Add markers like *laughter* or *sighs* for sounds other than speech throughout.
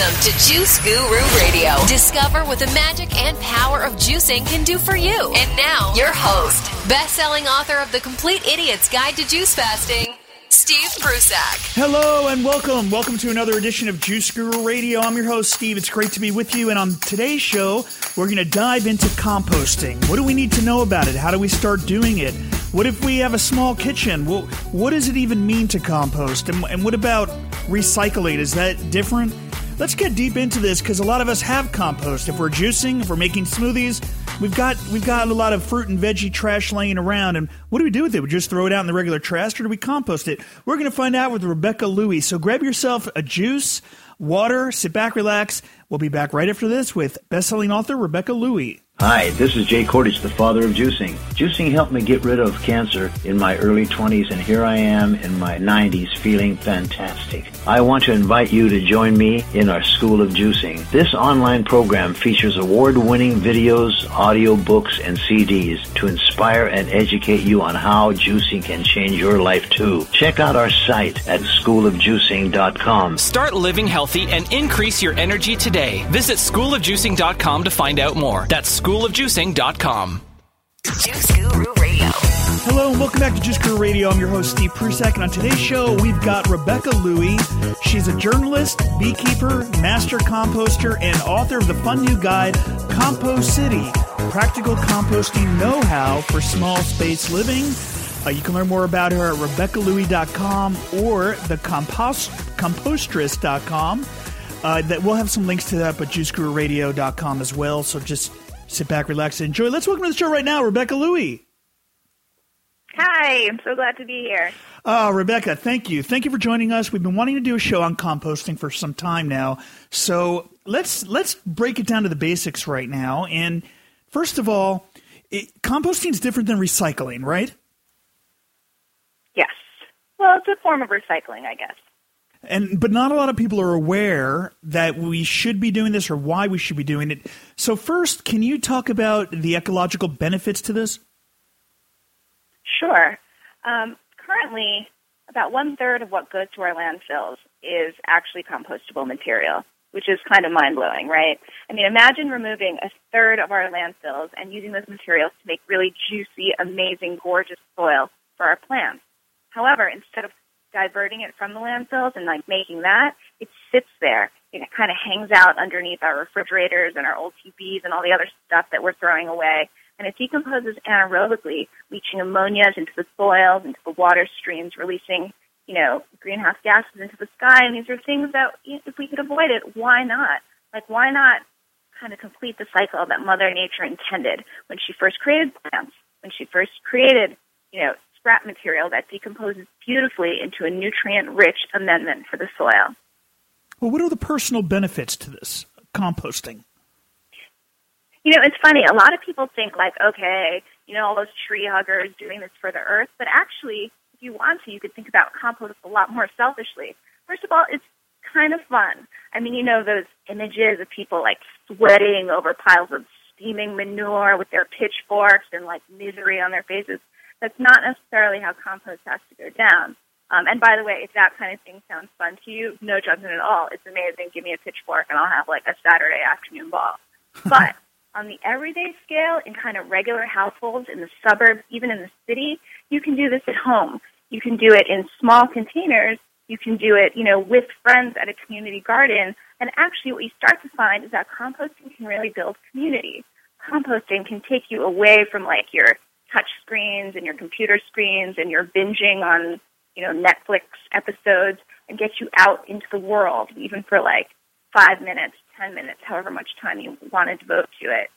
Welcome to Juice Guru Radio. Discover what the magic and power of juicing can do for you. And now, your host, best-selling author of The Complete Idiot's Guide to Juice Fasting, Steve Prussack. Hello and welcome. Welcome to another edition of Juice Guru Radio. I'm your host, Steve. It's great to be with you. And on today's show, we're going to dive into composting. What do we need to know about it? How do we start doing it? What if we have a small kitchen? Well, what does it even mean to compost? And, and what about recycling? Is that different? Let's get deep into this because a lot of us have compost. If we're juicing, if we're making smoothies, we've got we've got a lot of fruit and veggie trash laying around. And what do we do with it? We just throw it out in the regular trash, or do we compost it? We're going to find out with Rebecca Louie. So grab yourself a juice, water, sit back, relax. We'll be back right after this with best-selling author Rebecca Louie. Hi, this is Jay Kordich, the father of juicing. Juicing helped me get rid of cancer in my early 20s, and here I am in my 90s feeling fantastic. I want to invite you to join me in our School of Juicing. This online program features award-winning videos, audio books, and CDs to inspire and educate you on how juicing can change your life too. Check out our site at schoolofjuicing.com. Start living healthy and increase your energy today. Visit schoolofjuicing.com to find out more. That's schoolofjuicing.com. Juice Guru Radio. Hello and welcome back to Juice Guru Radio. I'm your host, Steve Prussack, and on today's show, we've got Rebecca Louie. She's a journalist, beekeeper, master composter, and author of the fun new guide, Compost City Practical Composting Know How for Small Space Living. Uh, you can learn more about her at RebeccaLouie.com or the compost, compostess.com. Uh, that we'll have some links to that, but juicegururadio.com as well. So just sit back, relax, and enjoy. Let's welcome to the show right now, Rebecca Louie. Hi, I'm so glad to be here. Uh, Rebecca, thank you. Thank you for joining us. We've been wanting to do a show on composting for some time now. So let's let's break it down to the basics right now. And first of all, it, composting is different than recycling, right? Yes. Well, it's a form of recycling, I guess. And but not a lot of people are aware that we should be doing this or why we should be doing it. So first, can you talk about the ecological benefits to this? Sure. Um, currently, about one third of what goes to our landfills is actually compostable material, which is kind of mind blowing, right? I mean, imagine removing a third of our landfills and using those materials to make really juicy, amazing, gorgeous soil for our plants. However, instead of diverting it from the landfills and like making that, it sits there. It kind of hangs out underneath our refrigerators and our old TVs and all the other stuff that we're throwing away. And it decomposes anaerobically, leaching ammonias into the soils, into the water streams, releasing, you know, greenhouse gases into the sky. And these are things that, if we could avoid it, why not? Like, why not kind of complete the cycle that Mother Nature intended when she first created plants, when she first created, you know, scrap material that decomposes beautifully into a nutrient-rich amendment for the soil. Well, what are the personal benefits to this composting? You know, it's funny. A lot of people think like, okay, you know, all those tree huggers doing this for the earth, but actually, if you want to, you could think about compost a lot more selfishly. First of all, it's kind of fun. I mean, you know, those images of people like sweating over piles of steaming manure with their pitchforks and like misery on their faces. That's not necessarily how compost has to go down. Um, and by the way, if that kind of thing sounds fun to you, no judgment at all. It's amazing. Give me a pitchfork and I'll have like a Saturday afternoon ball. *laughs* But on the everyday scale, in kind of regular households, in the suburbs, even in the city, you can do this at home. You can do it in small containers. You can do it, you know, with friends at a community garden. And actually, what you start to find is that composting can really build community. Composting can take you away from like your touch screens and your computer screens and your binging on, you know, Netflix episodes and get you out into the world, even for like five minutes, 10 minutes, however much time you want to devote to it.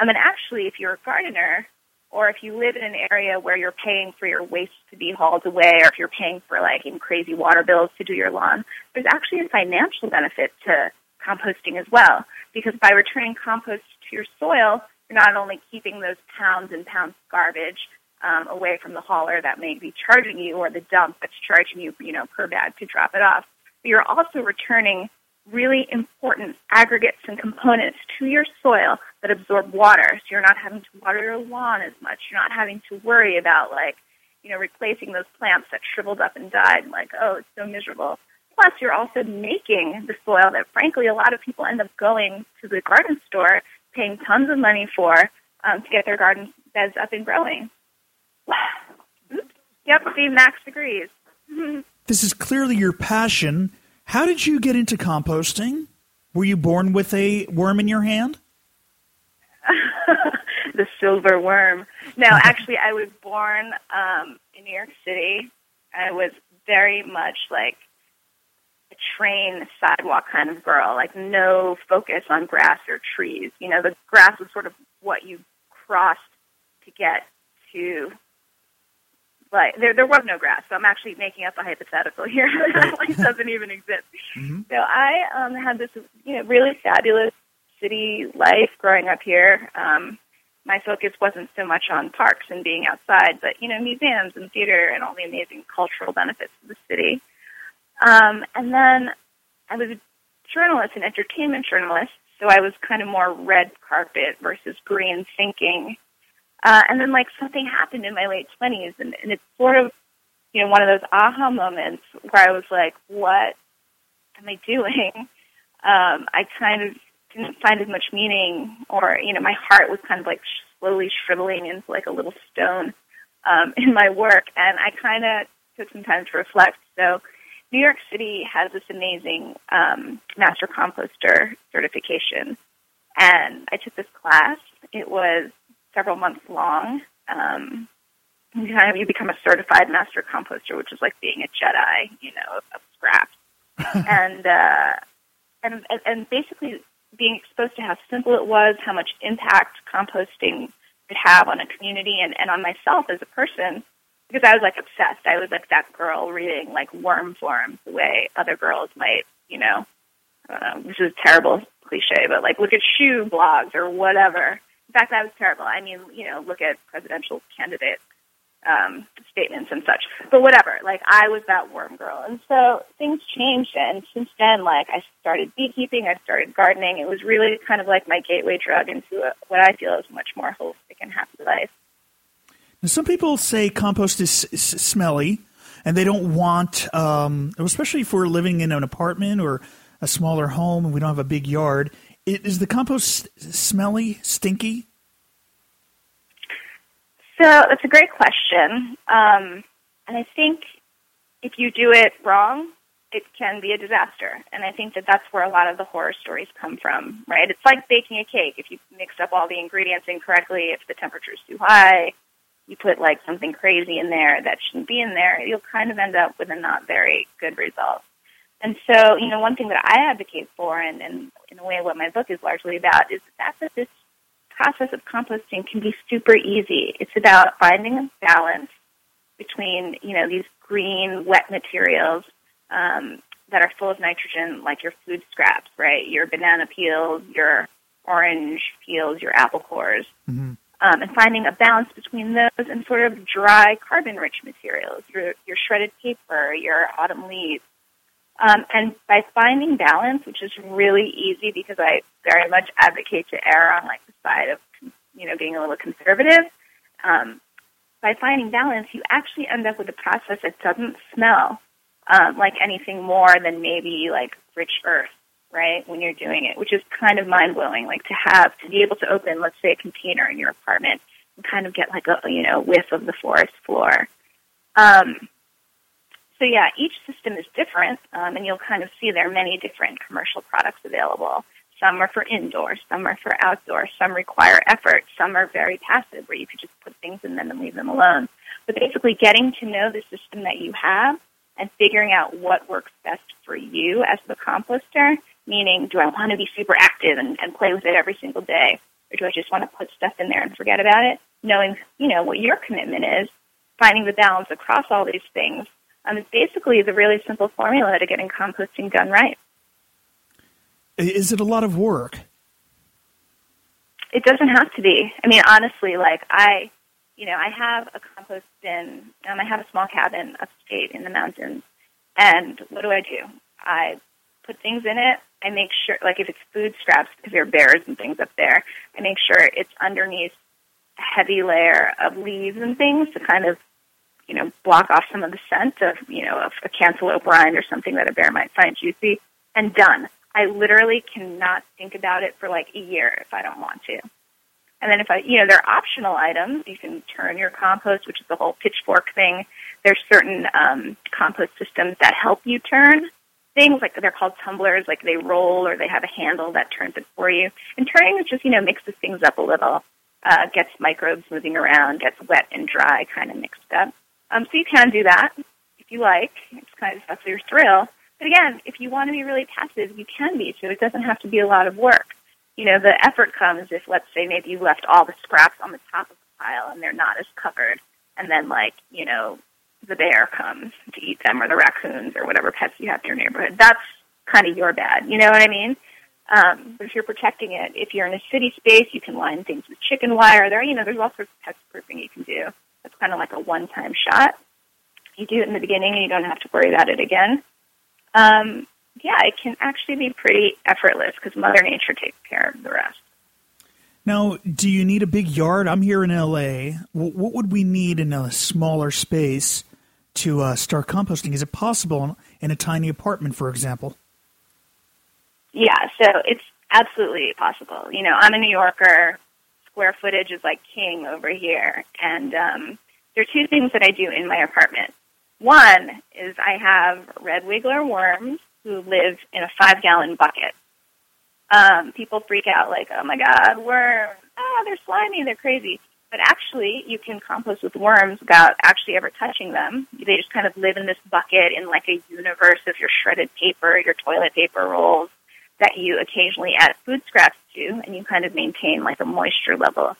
Um, and actually, if you're a gardener or if you live in an area where you're paying for your waste to be hauled away or if you're paying for like in crazy water bills to do your lawn, there's actually a financial benefit to composting as well. Because by returning compost to your soil, you're not only keeping those pounds and pounds of garbage um, away from the hauler that may be charging you or the dump that's charging you, you know, per bag to drop it off, but you're also returning really important aggregates and components to your soil that absorb water. So you're not having to water your lawn as much. You're not having to worry about like, you know, replacing those plants that shriveled up and died. Like, oh, it's so miserable. Plus, you're also making the soil that, frankly, a lot of people end up going to the garden store, paying tons of money for um, to get their garden beds up and growing. Oops. *sighs* Yep, Steve Max agrees. *laughs* this is clearly your passion. How did you get into composting? Were you born with a worm in your hand? *laughs* the silver worm. No, *laughs* actually, I was born um, in New York City. I was very much like train sidewalk kind of girl, like no focus on grass or trees. You know, the grass was sort of what you crossed to get to like there there was no grass, so I'm actually making up a hypothetical here *laughs* that like *laughs* doesn't even exist. Mm-hmm. So I um, had this you know really fabulous city life growing up here. Um, my focus wasn't so much on parks and being outside, but you know museums and theater and all the amazing cultural benefits of the city. Um, and then I was a journalist, an entertainment journalist, so I was kind of more red carpet versus green thinking uh, and then like something happened in my late twenties, and, and it's sort of you know one of those aha moments where I was like, what am I doing? *laughs* Um, I kind of didn't find as much meaning, or you know, my heart was kind of like slowly shriveling into like a little stone um, *laughs* in my work, and I kind of took some time to reflect. So. New York City has this amazing um, master composter certification, and I took this class. It was several months long. Um, you kind of you become a certified master composter, which is like being a Jedi, you know, of, of scraps, *laughs* and uh, and and basically being exposed to how simple it was, how much impact composting could have on a community and, and on myself as a person, because I was like obsessed. I was like that girl reading like worm forums the way other girls might, you know, uh, this is a terrible cliche, but like look at shoe blogs or whatever. In fact, that was terrible. I mean, you know, look at presidential candidate um, statements and such. But whatever, like I was that worm girl. And so things changed. And since then, like I started beekeeping, I started gardening. It was really kind of like my gateway drug into a, what I feel is much more holistic and happy life. Some people say compost is, is smelly and they don't want, um, especially if we're living in an apartment or a smaller home and we don't have a big yard, is the compost smelly, stinky? So that's a great question. Um, and I think if you do it wrong, it can be a disaster. And I think that that's where a lot of the horror stories come from, right? It's like baking a cake. If you mix up all the ingredients incorrectly, if the temperature is too high, you put like something crazy in there that shouldn't be in there, you'll kind of end up with a not very good result. And so, you know, one thing that I advocate for, and, and in a way what my book is largely about, is the fact that this process of composting can be super easy. It's about finding a balance between, you know, these green, wet materials um, that are full of nitrogen, like your food scraps, right? Your banana peels, your orange peels, your apple cores. Mm-hmm. Um, and finding a balance between those and sort of dry carbon-rich materials, your, your shredded paper, your autumn leaves, um, and by finding balance, which is really easy because I very much advocate to err on like the side of, you know, being a little conservative. Um, by finding balance, you actually end up with a process that doesn't smell um, like anything more than maybe like rich earth, right? When you're doing it, which is kind of mind blowing. Like to have to be able to open, let's say, a container in your apartment and kind of get like a you know whiff of the forest floor. Um, so yeah, each system is different, um, and you'll kind of see there are many different commercial products available. Some are for indoor, some are for outdoor, some require effort, some are very passive, where you could just put things in them and leave them alone. But basically, getting to know the system that you have and figuring out what works best for you as the composter, meaning do I want to be super active and, and play with it every single day, or do I just want to put stuff in there and forget about it? Knowing, you know, what your commitment is, finding the balance across all these things um, it's basically the really simple formula to getting composting done right. Is it a lot of work? It doesn't have to be. I mean, honestly, like I, you know, I have a compost bin. Um, I have a small cabin upstate in the mountains, and what do I do? I put things in it. I make sure, like if it's food scraps, because there are bears and things up there, I make sure it's underneath a heavy layer of leaves and things to kind of you know, block off some of the scent of, you know, of a cantaloupe rind or something that a bear might find juicy, and done. I literally cannot think about it for like a year if I don't want to. And then if I, you know, there are optional items. You can turn your compost, which is the whole pitchfork thing. There's certain um, compost systems that help you turn things, like they're called tumblers, like they roll or they have a handle that turns it for you. And turning is just, you know, mixes things up a little, uh, gets microbes moving around, gets wet and dry kind of mixed up. Um, so you can do that if you like. It's kind of that's your thrill. But again, if you want to be really passive, you can be. So it doesn't have to be a lot of work. You know, the effort comes if, let's say, maybe you left all the scraps on the top of the pile and they're not as covered, and then like, you know, the bear comes to eat them or the raccoons or whatever pets you have in your neighborhood. That's kind of your bad. You know what I mean? Um, but if you're protecting it, if you're in a city space, you can line things with chicken wire. There, you know, there's all sorts of pest proofing you can do. It's kind of like a one-time shot. You do it in the beginning, and you don't have to worry about it again. Um, yeah, it can actually be pretty effortless because Mother Nature takes care of the rest. Now, do you need a big yard? I'm here in LA. What would we need in a smaller space to uh, start composting? Is it possible in a tiny apartment, for example? Yeah, so it's absolutely possible. You know, I'm a New Yorker. Square footage is like king over here. And um, there are two things that I do in my apartment. One is I have red wiggler worms who live in a five gallon bucket. Um, people freak out like, oh my god, worms! Ah, they're slimy, they're crazy. But actually, you can compost with worms without actually ever touching them. They just kind of live in this bucket in like a universe of your shredded paper, your toilet paper rolls that you occasionally add food scraps to, and you kind of maintain like a moisture level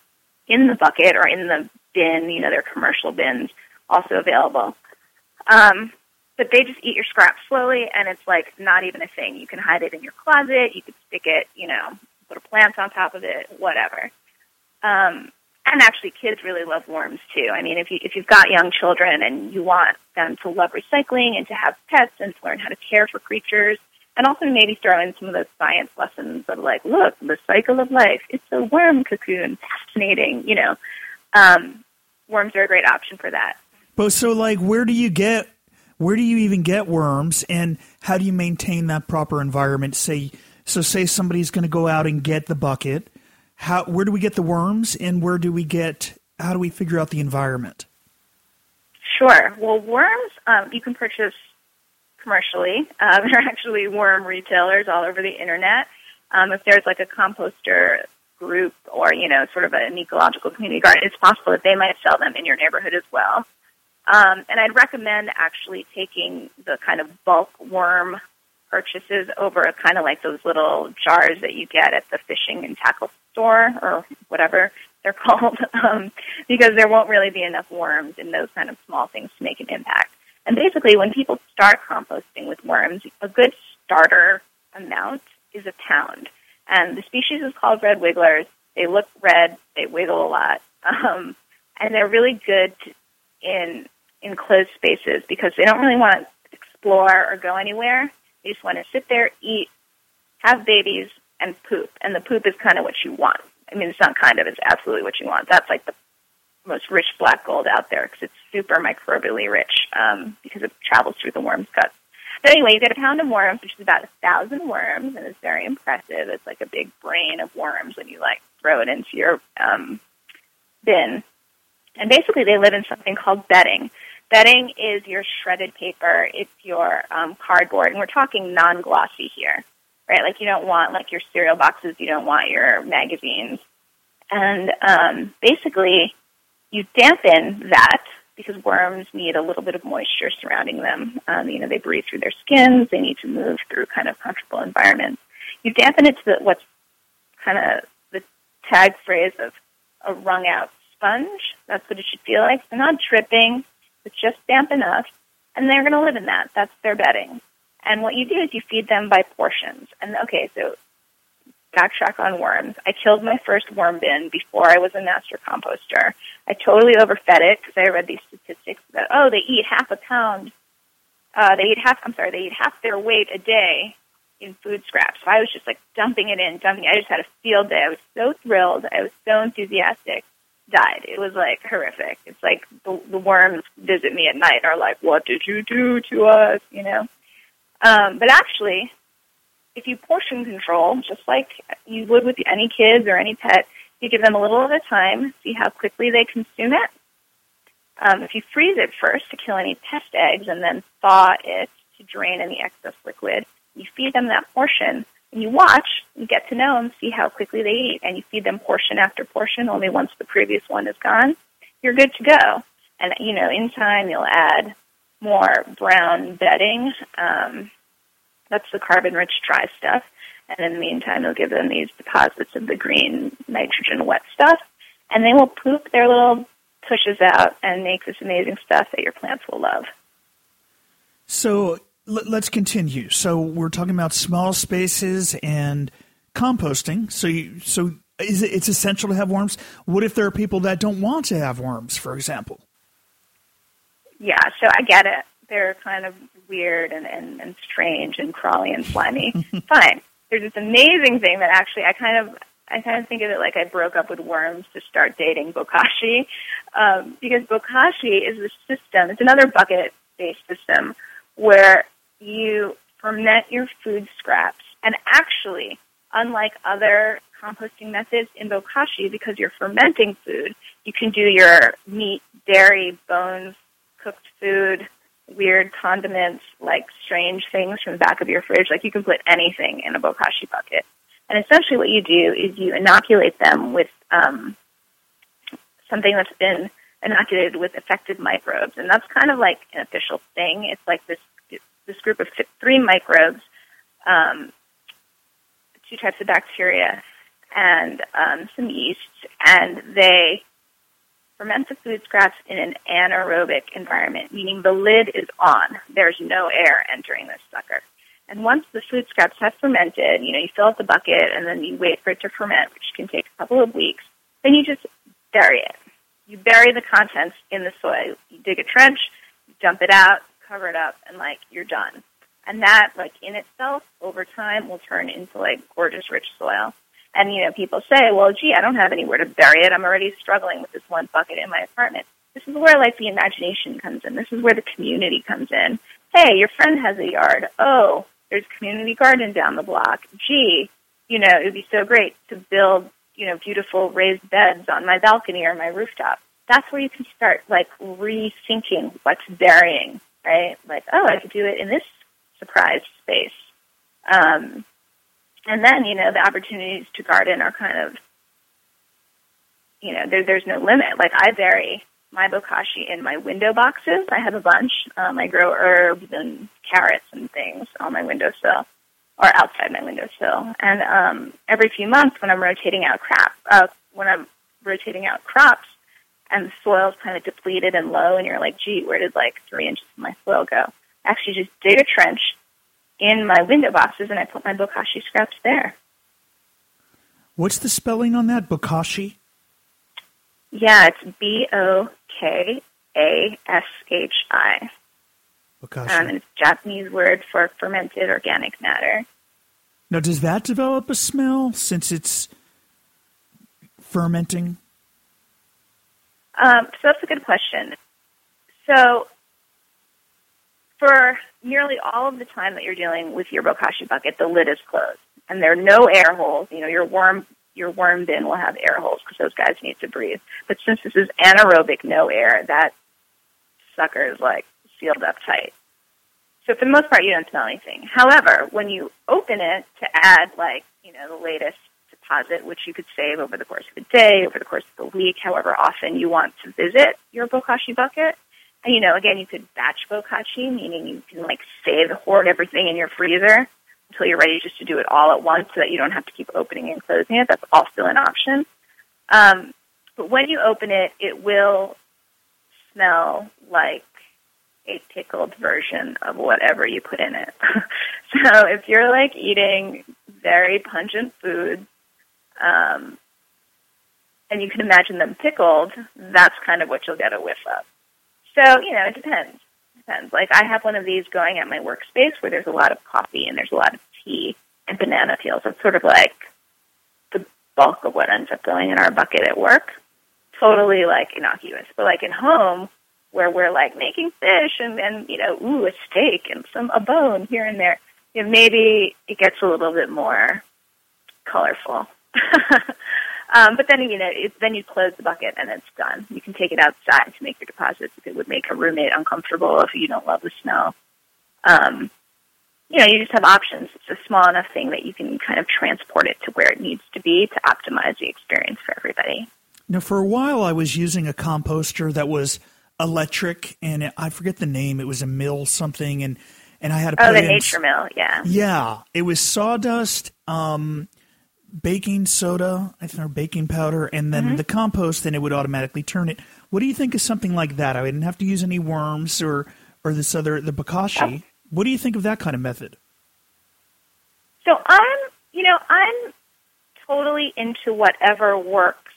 in the bucket or in the bin. You know, there are commercial bins also available. Um, but they just eat your scraps slowly, and it's like not even a thing. You can hide it in your closet. You could stick it, you know, put a plant on top of it, whatever. Um, and actually, kids really love worms too. I mean, if you if you've got young children and you want them to love recycling and to have pets and to learn how to care for creatures, and also maybe throw in some of those science lessons of like, look, the cycle of life. It's a worm cocoon. Fascinating, you know. Um, worms are a great option for that. But so, like, where do you get? Where do you even get worms, and how do you maintain that proper environment? Say, so say somebody's going to go out and get the bucket how where do we get the worms and where do we get how do we figure out the environment? Sure. Well, worms um, you can purchase commercially. *laughs* Uh, there are actually worm retailers all over the internet. Um, if there's like a composter group or you know sort of an ecological community garden, it's possible that they might sell them in your neighborhood as well. Um, and I'd recommend actually taking the kind of bulk worm purchases over kind of like those little jars that you get at the fishing and tackle store or whatever they're *laughs* called, um, because there won't really be enough worms in those kind of small things to make an impact. And basically, when people start composting with worms, a good starter amount is a pound. And the species is called red wigglers. They look red. They wiggle a lot, *laughs* um, and they're really good in enclosed spaces because they don't really want to explore or go anywhere. They just want to sit there, eat, have babies, and poop. And the poop is kind of what you want. I mean, it's not kind of, it's absolutely what you want. That's like the most rich black gold out there because it's super microbially rich um, because it travels through the worm's guts. But anyway, you get a pound of worms, which is about a thousand worms, and it's very impressive. It's like a big brain of worms when you like throw it into your um, bin. And basically, they live in something called bedding. Bedding is your shredded paper. It's your um, cardboard, and we're talking non-glossy here right? Like you don't want like your cereal boxes, you don't want your magazines. And um, basically, you dampen that because worms need a little bit of moisture surrounding them. Um, you know, they breathe through their skins. They need to move through kind of comfortable environments. You dampen it to the, what's kind of the tag phrase of a wrung out sponge. That's what it should feel like. They're not dripping. It's just damp enough. And they're going to live in that. That's their bedding. And what you do is you feed them by portions. And okay, so backtrack on worms. I killed my first worm bin before I was a master composter. I totally overfed it because I read these statistics that oh, they eat half a pound. Uh, they eat half. I'm sorry, they eat half their weight a day in food scraps. So I was just like dumping it in, dumping. It. I just had a field day. I was so thrilled. I was so enthusiastic. died. It was like horrific. It's like the, the worms visit me at night and are like, "What did you do to us?" You know. Um, but actually, if you portion control, just like you would with any kids or any pet, you give them a little at a time, see how quickly they consume it. Um, if you freeze it first to kill any test eggs and then thaw it to drain any excess liquid, you feed them that portion and you watch, you get to know them, see how quickly they eat, and you feed them portion after portion only once the previous one is gone, you're good to go. And, you know, in time you'll add more brown bedding. Um, that's the carbon-rich dry stuff. And in the meantime, you'll give them these deposits of the green nitrogen wet stuff, and they will poop their little tushes out and make this amazing stuff that your plants will love. So let's continue. So we're talking about small spaces and composting. So you, so is it, it's essential to have worms. What if there are people that don't want to have worms, for example? Yeah, so I get it. They're kind of weird and, and, and strange and crawly and slimy. *laughs* Fine. There's this amazing thing that actually I kind of I kind of think of it like I broke up with worms to start dating bokashi, um, because bokashi is a system. It's another bucket-based system where you ferment your food scraps. And actually, unlike other composting methods in bokashi, because you're fermenting food, you can do your meat, dairy, bones, cooked food, weird condiments, like strange things from the back of your fridge. Like you can put anything in a bokashi bucket. And essentially what you do is you inoculate them with um, something that's been inoculated with effective microbes. And that's kind of like an official thing. It's like this this group of three microbes, um, two types of bacteria, and um, some yeast, and they ferment the food scraps in an anaerobic environment, meaning the lid is on. There's no air entering this sucker. And once the food scraps have fermented, you know, you fill up the bucket and then you wait for it to ferment, which can take a couple of weeks. Then you just bury it. You bury the contents in the soil. You dig a trench, you dump it out, cover it up, and like you're done. And that, like in itself, over time, will turn into like gorgeous, rich soil. And you know, people say, "Well, gee, I don't have anywhere to bury it. I'm already struggling with this one bucket in my apartment." This is where like the imagination comes in. This is where the community comes in. Hey, your friend has a yard. Oh, there's a community garden down the block. Gee, you know, it would be so great to build, you know, beautiful raised beds on my balcony or my rooftop. That's where you can start like rethinking what's burying right? Like, oh, I could do it in this surprise space. Um, and then, you know, the opportunities to garden are kind of, you know, there, there's no limit. Like, I vary my bokashi in my window boxes. I have a bunch. Um, I grow herbs and carrots and things on my windowsill or outside my windowsill. And um, every few months, when I'm rotating out crap, uh, when I'm rotating out crops, and the soil's kind of depleted and low, and you're like, gee, where did like three inches of my soil go? I actually just dig a trench in my window boxes, and I put my bokashi scraps there. What's the spelling on that, bokashi? Yeah, it's B O K A S H I. Bokashi. Um, and it's a Japanese word for fermented organic matter. Now, does that develop a smell since it's fermenting? Um, so that's a good question. So for nearly all of the time that you're dealing with your bokashi bucket, the lid is closed, and there are no air holes. You know, your worm your worm bin will have air holes because those guys need to breathe. But since this is anaerobic, no air, that sucker is like sealed up tight. So for the most part, you don't smell anything. However, when you open it to add like you know the latest deposit, which you could save over the course of a day, over the course of the week, however often you want to visit your bokashi bucket. You know, again, you could batch bokashi, meaning you can like save, hoard everything in your freezer until you're ready just to do it all at once so that you don't have to keep opening and closing it. That's also an option. Um, but when you open it, it will smell like a pickled version of whatever you put in it. *laughs* so if you're like eating very pungent foods um, and you can imagine them pickled, that's kind of what you'll get a whiff of. So, you know, it depends. It depends. Like I have one of these going at my workspace where there's a lot of coffee and there's a lot of tea and banana peels. It's sort of like the bulk of what ends up going in our bucket at work. totally like innocuous. But like in home, where we're like making fish and then you know, ooh, a steak and some a bone here and there, you know, maybe it gets a little bit more colorful. *laughs* um, but then you know, it, then you close the bucket and it's done. You can take it outside to make your deposits if it would make a roommate uncomfortable if you don't love the smell. Um, you know, you just have options. It's a small enough thing that you can kind of transport it to where it needs to be to optimize the experience for everybody. Now, for a while, I was using a composter that was electric, and I forget the name. It was a mill something, and and I had to oh, put the in, nature mill, yeah, yeah. It was sawdust, um, baking soda, I think, or baking powder, and then Mm-hmm. the compost, and it would automatically turn it. What do you think of something like that? I didn't have to use any worms or or this other the bokashi. What do you think of that kind of method? So I'm, you know, I'm totally into whatever works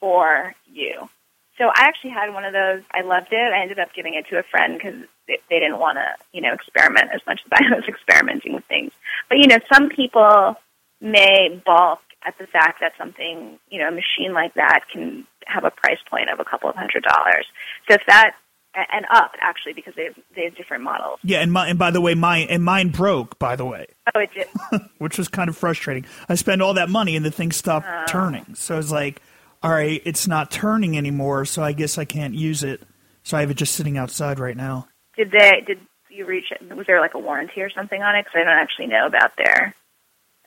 for you. So I actually had one of those. I loved it. I ended up giving it to a friend because they, they didn't want to, you know, experiment as much as *laughs* I was experimenting with things. But you know, some people may balk at the fact that something, you know, a machine like that can have a price point of a couple of hundred dollars. So if that and up actually because they have, they have different models. Yeah, and my, and by the way, mine and mine broke. By the way, Oh, it did. *laughs* which was kind of frustrating. I spent all that money and the thing stopped Oh. turning. So I was like, all right, it's not turning anymore, so I guess I can't use it. So I have it just sitting outside right now. Did they? Did you reach? it? Was there like a warranty or something on it? Because I don't actually know about their,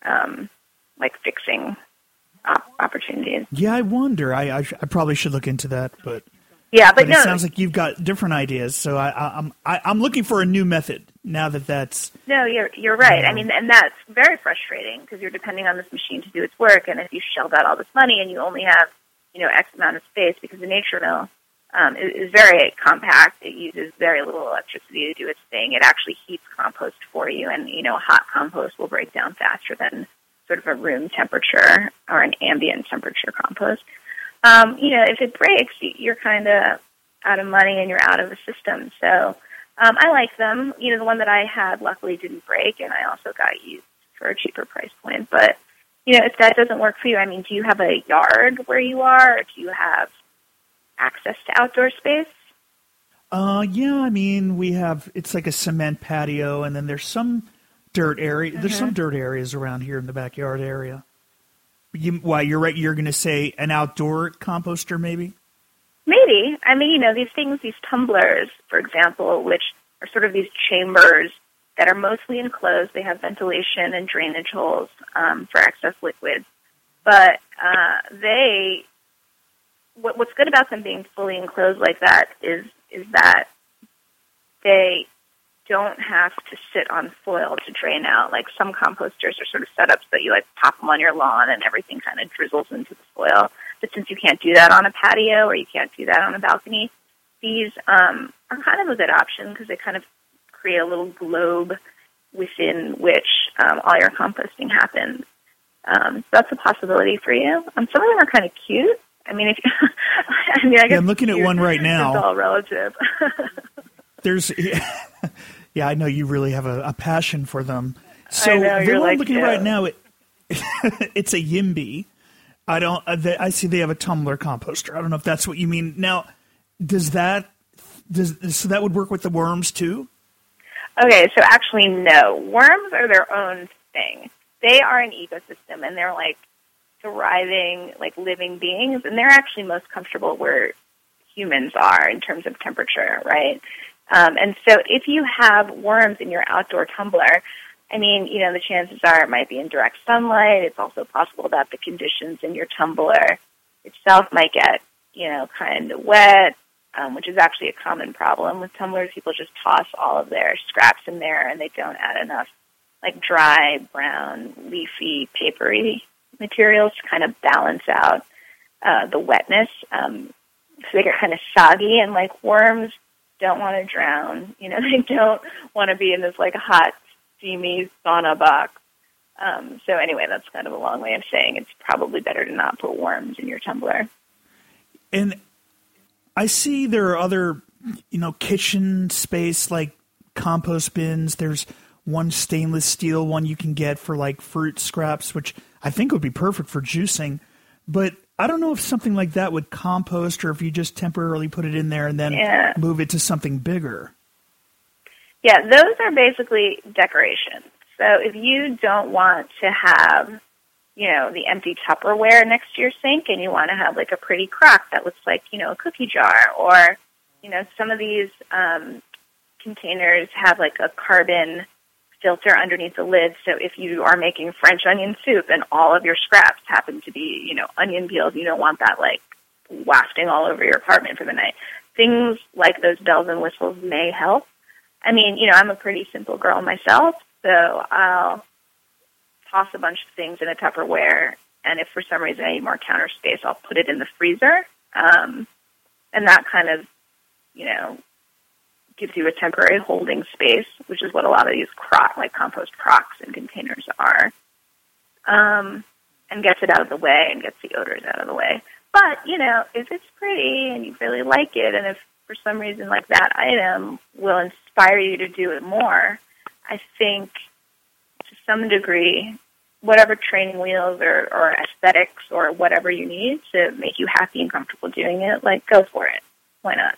um, like fixing op- opportunities. Yeah, I wonder. I I, sh- I probably should look into that, but Yeah, but, but no. it sounds like you've got different ideas. So I, I I'm I, I'm looking for a new method now that that's No, you're you're right. I mean, and that's very frustrating because you're depending on this machine to do its work, and if you shelled out all this money and you only have, you know, X amount of space because the NatureMill um, is, is very compact. It uses very little electricity to do its thing. It actually heats compost for you, and you know, hot compost will break down faster than sort of a room temperature or an ambient temperature compost. Um, you know, if it breaks, you're kind of out of money and you're out of the system. So um, I like them. You know, the one that I had luckily didn't break, and I also got used for a cheaper price point. But you know, if that doesn't work for you, I mean, do you have a yard where you are, or do you have access to outdoor space? uh yeah. I mean, we have it's like a cement patio, and then there's some dirt area. There's some dirt areas around here in the backyard area. You, why you're right? You're going to say an outdoor composter, maybe? Maybe. I mean, you know, these things, these tumblers, for example, which are sort of these chambers that are mostly enclosed. They have ventilation and drainage holes um, for excess liquids. But uh, they, what, what's good about them being fully enclosed like that is is that they don't have to sit on foil to drain out. Like some composters are sort of set up so that you like pop them on your lawn and everything kind of drizzles into the soil. But since you can't do that on a patio or you can't do that on a balcony, these um, are kind of a good option because they kind of create a little globe within which um, all your composting happens. Um, so that's a possibility for you. Um, some of them are kind of cute. I mean, if *laughs* I mean, I guess I'm looking at one right now. It's all relative. *laughs* There's, *laughs* yeah, I know you really have a, a passion for them. So know, the one I'm like, looking yeah. right now, it, it's a Yimby. I don't. Uh, they, I see they have a tumbler composter. I don't know if that's what you mean. Now, does that does so that would work with the worms too? Okay, so actually, no. Worms are their own thing. They are an ecosystem, and they're like thriving, like living beings, and they're actually most comfortable where humans are in terms of temperature, right? Um, and so, if you have worms in your outdoor tumbler, I mean, you know, the chances are it might be in direct sunlight. It's also possible that the conditions in your tumbler itself might get, you know, kind of wet, um, which is actually a common problem with tumblers. People just toss all of their scraps in there and they don't add enough like dry, brown, leafy, papery materials to kind of balance out uh, the wetness. Um, so they get kind of soggy and like worms don't want to drown. You know, *laughs* they don't want to be in this like hot, steamy sauna box. Um, so anyway, that's kind of a long way of saying it's probably better to not put worms in your tumbler. And I see there are other, you know, kitchen space like compost bins. There's one stainless steel one you can get for like fruit scraps, which I think would be perfect for juicing. But I don't know if something like that would compost or if you just temporarily put it in there and then Yeah. move it to something bigger. Yeah, those are basically decorations. So if you don't want to have, you know, the empty Tupperware next to your sink and you want to have like a pretty crock that looks like, you know, a cookie jar or, you know, some of these um, containers have like a carbon filter underneath the lid. So if you are making French onion soup and all of your scraps happen to be, you know, onion peels, you don't want that like wafting all over your apartment for the night. Things like those bells and whistles may help. I mean, you know, I'm a pretty simple girl myself, so I'll toss a bunch of things in a Tupperware, and if for some reason I need more counter space, I'll put it in the freezer. Um, and that kind of, you know, gives you a temporary holding space, which is what a lot of these crock, like compost crocks and containers are. Um, and gets it out of the way and gets the odors out of the way. But, you know, if it's pretty and you really like it, and if for some reason like that item will inspire you to do it more, I think to some degree, whatever training wheels or, or aesthetics or whatever you need to make you happy and comfortable doing it, like go for it. Why not?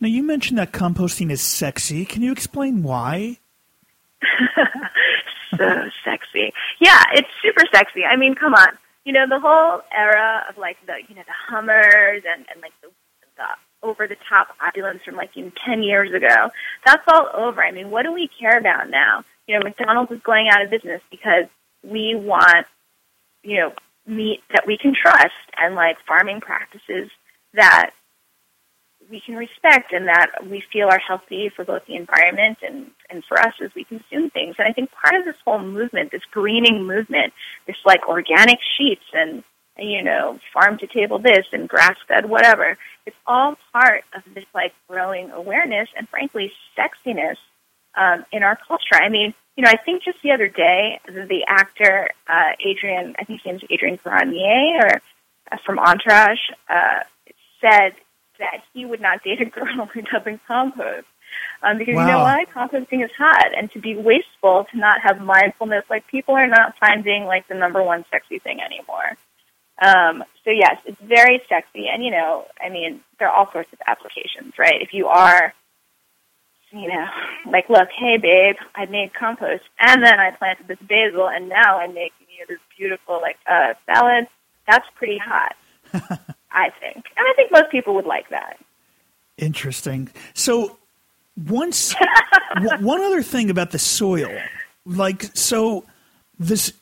Now, you mentioned that composting is sexy. Can you explain why? *laughs* so sexy. Yeah, it's super sexy. I mean, come on. You know, the whole era of like the you know the Hummers and and like the the over the top opulence from like even ten years ago. That's all over. I mean, what do we care about now? You know, McDonald's is going out of business because we want you know meat that we can trust and like farming practices that we can respect and that we feel are healthy for both the environment and, and for us as we consume things. And I think part of this whole movement, this greening movement, this like organic sheets and, you know, farm to table this and grass fed whatever, it's all part of this like growing awareness and frankly sexiness um, in our culture. I mean, you know, I think just the other day, the, actor uh, Adrian, I think his name's Adrian Grenier, or uh, from Entourage, uh, said that he would not date a girl who doesn't compost. Um, because you know why? Composting is hot. And to be wasteful, to not have mindfulness, like people are not finding like the number one sexy thing anymore. Um, so yes, it's very sexy. And you know, I mean, there are all sorts of applications, right? If you are, you know, like, look, hey babe, I made compost and then I planted this basil and now I'm making you this beautiful like uh, salad. That's pretty hot. *laughs* I think. And I think most people would like that. Interesting. So, once *laughs* w- one other thing about the soil, like so, this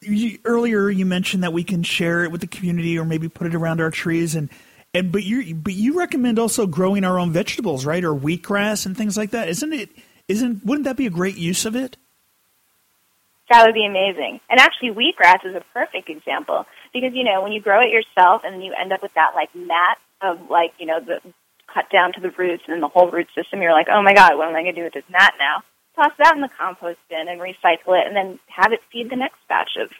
you, earlier you mentioned that we can share it with the community or maybe put it around our trees and and but you but you recommend also growing our own vegetables, right, or wheatgrass and things like that. Isn't it? Isn't wouldn't that be a great use of it? That would be amazing. And actually, wheatgrass is a perfect example because, you know, when you grow it yourself and you end up with that, like, mat of, like, you know, the cut down to the roots and the whole root system, you're like, oh my God, what am I going to do with this mat now? Toss that in the compost bin and recycle it and then have it feed the next batch of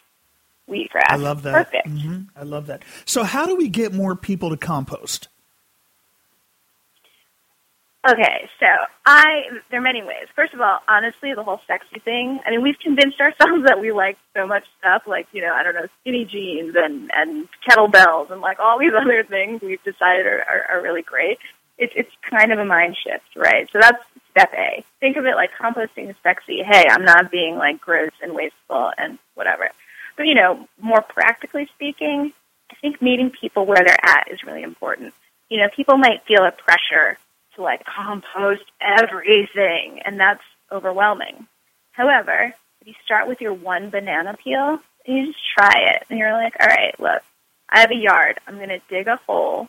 wheatgrass. I love that. Perfect. hmm I love that. So, how do we get more people to compost? Okay, so I there are many ways. First of all, honestly, the whole sexy thing. I mean, we've convinced ourselves *laughs* that we like so much stuff, like you know, I don't know, skinny jeans and and kettlebells and like all these *laughs* other things. We've decided are, are, are really great. It's it's kind of a mind shift, right? So that's step A. Think of it like composting is sexy. Hey, I'm not being like gross and wasteful and whatever. But you know, more practically speaking, I think meeting people where they're at is really important. You know, people might feel a pressure to like compost everything, and that's overwhelming. However, if you start with your one banana peel and you just try it, and you're like, all right, look, I have a yard. I'm going to dig a hole.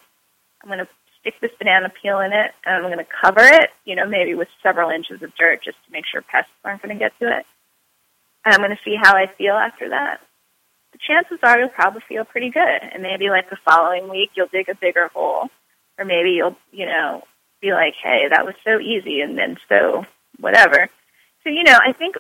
I'm going to stick this banana peel in it, and I'm going to cover it, you know, maybe with several inches of dirt just to make sure pests aren't going to get to it. And I'm going to see how I feel after that. The chances are you'll probably feel pretty good. And maybe like the following week, you'll dig a bigger hole. Or maybe you'll, you know, be like, hey, that was so easy and then so whatever. So, you know, I think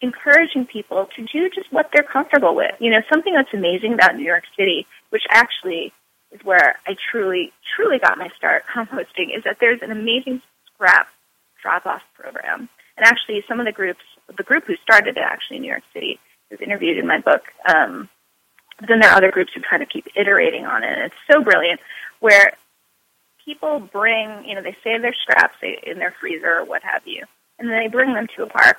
encouraging people to do just what they're comfortable with. You know, something that's amazing about New York City, which actually is where I truly, truly got my start *laughs* composting, is that there's an amazing scrap drop off program. And actually, some of the groups, the group who started it actually in New York City, was interviewed in my book, um, But then there are other groups who kind of keep iterating on it. And it's so brilliant where people bring, you know, they save their scraps in their freezer or what have you, and then they bring them to a park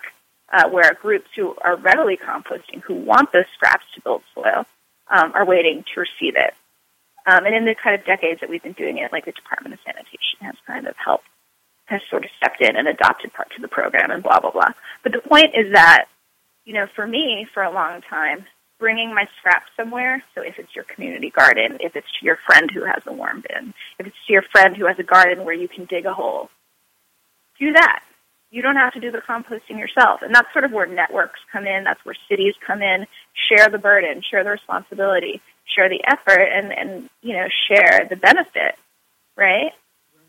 uh, where groups who are readily composting, who want those scraps to build soil, um, are waiting to receive it. Um, and in the kind of decades that we've been doing it, like the Department of Sanitation has kind of helped, has sort of stepped in and adopted parts of the program and blah, blah, blah. But the point is that, you know, for me, for a long time, bringing my scraps somewhere, so if it's your community garden, if it's to your friend who has a worm bin, if it's to your friend who has a garden where you can dig a hole, do that. You don't have to do the composting yourself. And that's sort of where networks come in. That's where cities come in. Share the burden, share the responsibility, share the effort, and, and you know, share the benefit, right?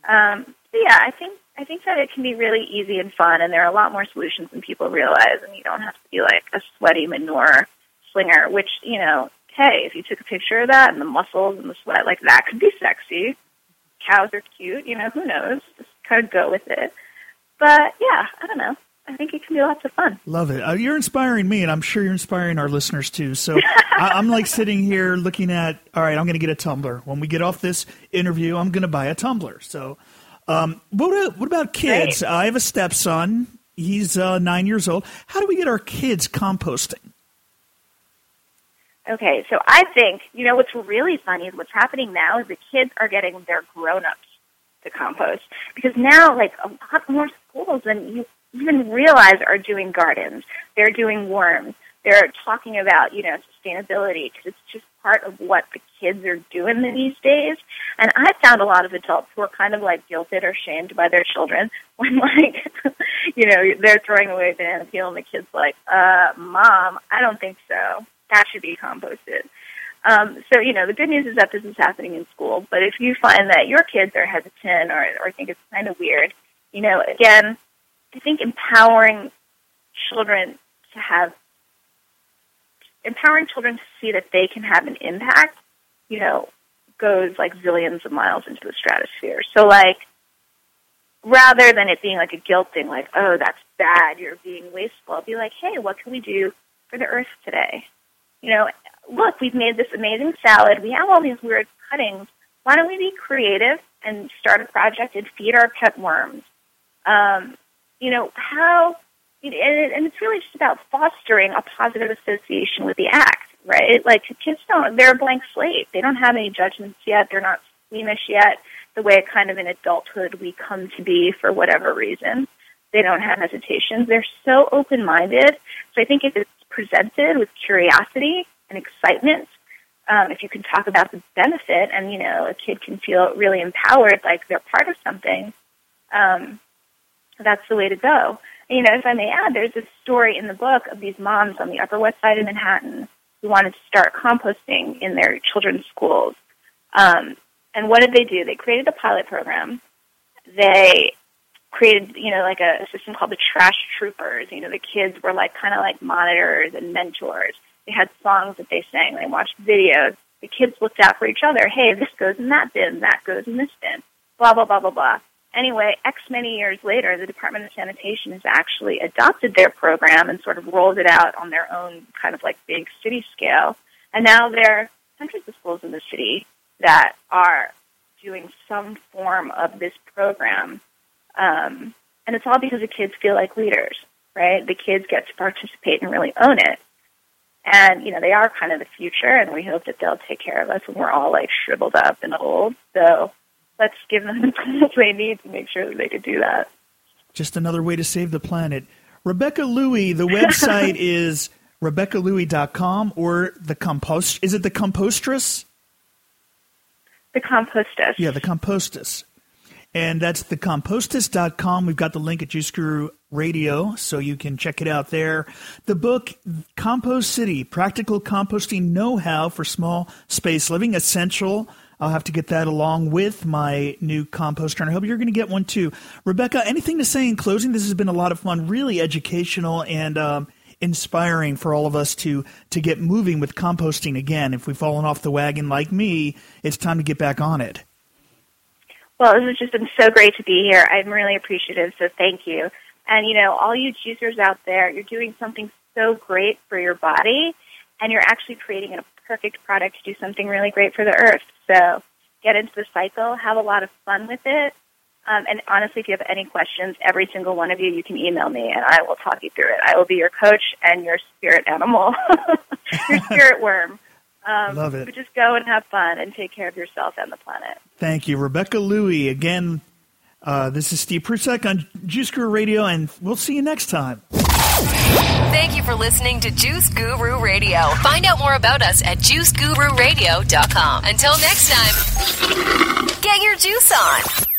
Um, so yeah, I think I think that it can be really easy and fun, and there are a lot more solutions than people realize, and you don't have to be like a sweaty manure slinger. Which you know, hey, if you took a picture of that and the muscles and the sweat, like that could be sexy. Cows are cute, you know. Who knows? Just kind of go with it. But yeah, I don't know. I think it can be lots of fun. Love it. Uh, you're inspiring me, and I'm sure you're inspiring our listeners too. So I, am like sitting here looking at, all right, I'm going to get a tumbler. When we get off this interview, I'm going to buy a tumbler. So, um, what, what about kids? I have a stepson. He's uh, nine years old. How do we get our kids composting? Okay, so I think, you know, what's really funny is what's happening now is the kids are getting their grown ups to compost because now, like, a lot more schools than you even realize are doing gardens. They're doing worms. They're talking about, you know, sustainability because it's just part of what the kids are doing these days. And I found a lot of adults who are kind of like guilted or shamed by their children *laughs* when like, you know, they're throwing away banana peel and the kid's like, uh, mom, I don't think so. That should be composted. Um, so, you know, the good news is that this is happening in school. But if you find that your kids are hesitant or, or think it's kind of weird, you know, again, I think empowering children to have empowering children to see that they can have an impact, you know, goes like zillions of miles into the stratosphere. So like rather than it being like a guilt thing, like, oh, that's bad, you're being wasteful, I'll be like, hey, what can we do for the earth today? You know, look, we've made this amazing salad. We have all these weird cuttings. Why don't we be creative and start a project and feed our pet worms? Um, you know, how, and, and it's really just about fostering a positive association with the act, right? Like kids don't, they're a blank slate. They don't have any judgments yet. They're not squeamish yet the way kind of in adulthood we come to be for whatever reason. They don't have hesitations. They're so open-minded. So I think if it's presented with curiosity and excitement, um, if you can talk about the benefit and, you know, a kid can feel really empowered, like they're part of something, um, that's the way to go. And, you know, if I may add, there's a story in the book of these moms on the Upper West Side of Manhattan who wanted to start composting in their children's schools. Um, and what did they do? They created a pilot program. They created, you know, like a, system called the Trash Troopers. You know, the kids were like kind of like monitors and mentors. They had songs that they sang. They watched videos. The kids looked out for each other. Hey, this goes in that bin. That goes in this bin. Blah blah blah blah blah. Anyway, X many years later, the Department of Sanitation has actually adopted their program and sort of rolled it out on their own kind of like big city scale. And now there are hundreds of schools in the city that are doing some form of this program. Um, and it's all because the kids feel like leaders, right? The kids get to participate and really own it. And, you know, they are kind of the future, and we hope that they'll take care of us when we're all like shriveled up and old. So let's give them *laughs* the tools they need to make sure that they can do that. Just another way to save the planet. Rebecca Louie, the website *laughs* is RebeccaLouie.com or the compost. Is it the compostress? The compostess. Yeah, the compostess. And that's thecompostess.com. We've got the link at Juice Guru Radio, so you can check it out there. The book, Compost City Practical Composting Know How for Small Space Living, essential I'll have to get that along with my new composter, and I hope you're going to get one too. Rebecca, anything to say in closing? This has been a lot of fun, really educational and um, inspiring for all of us to to get moving with composting again. If we've fallen off the wagon like me, it's time to get back on it. Well, this has just been so great to be here. I'm really appreciative, so thank you. And you know, all you juicers out there, you're doing something so great for your body, and you're actually creating a perfect product to do something really great for the earth. So get into the cycle, have a lot of fun with it. Um, and honestly, if you have any questions, every single one of you, you can email me and I will talk you through it. I will be your coach and your spirit animal, *laughs* your spirit worm. Um, Love it. But just go and have fun and take care of yourself and the planet. Thank you, Rebecca Louie. Again, uh, this is Steve Prussack on Juice Guru Radio, and we'll see you next time. Thank you for listening to Juice Guru Radio. Find out more about us at juicegururadio.com. Until next time, get your juice on.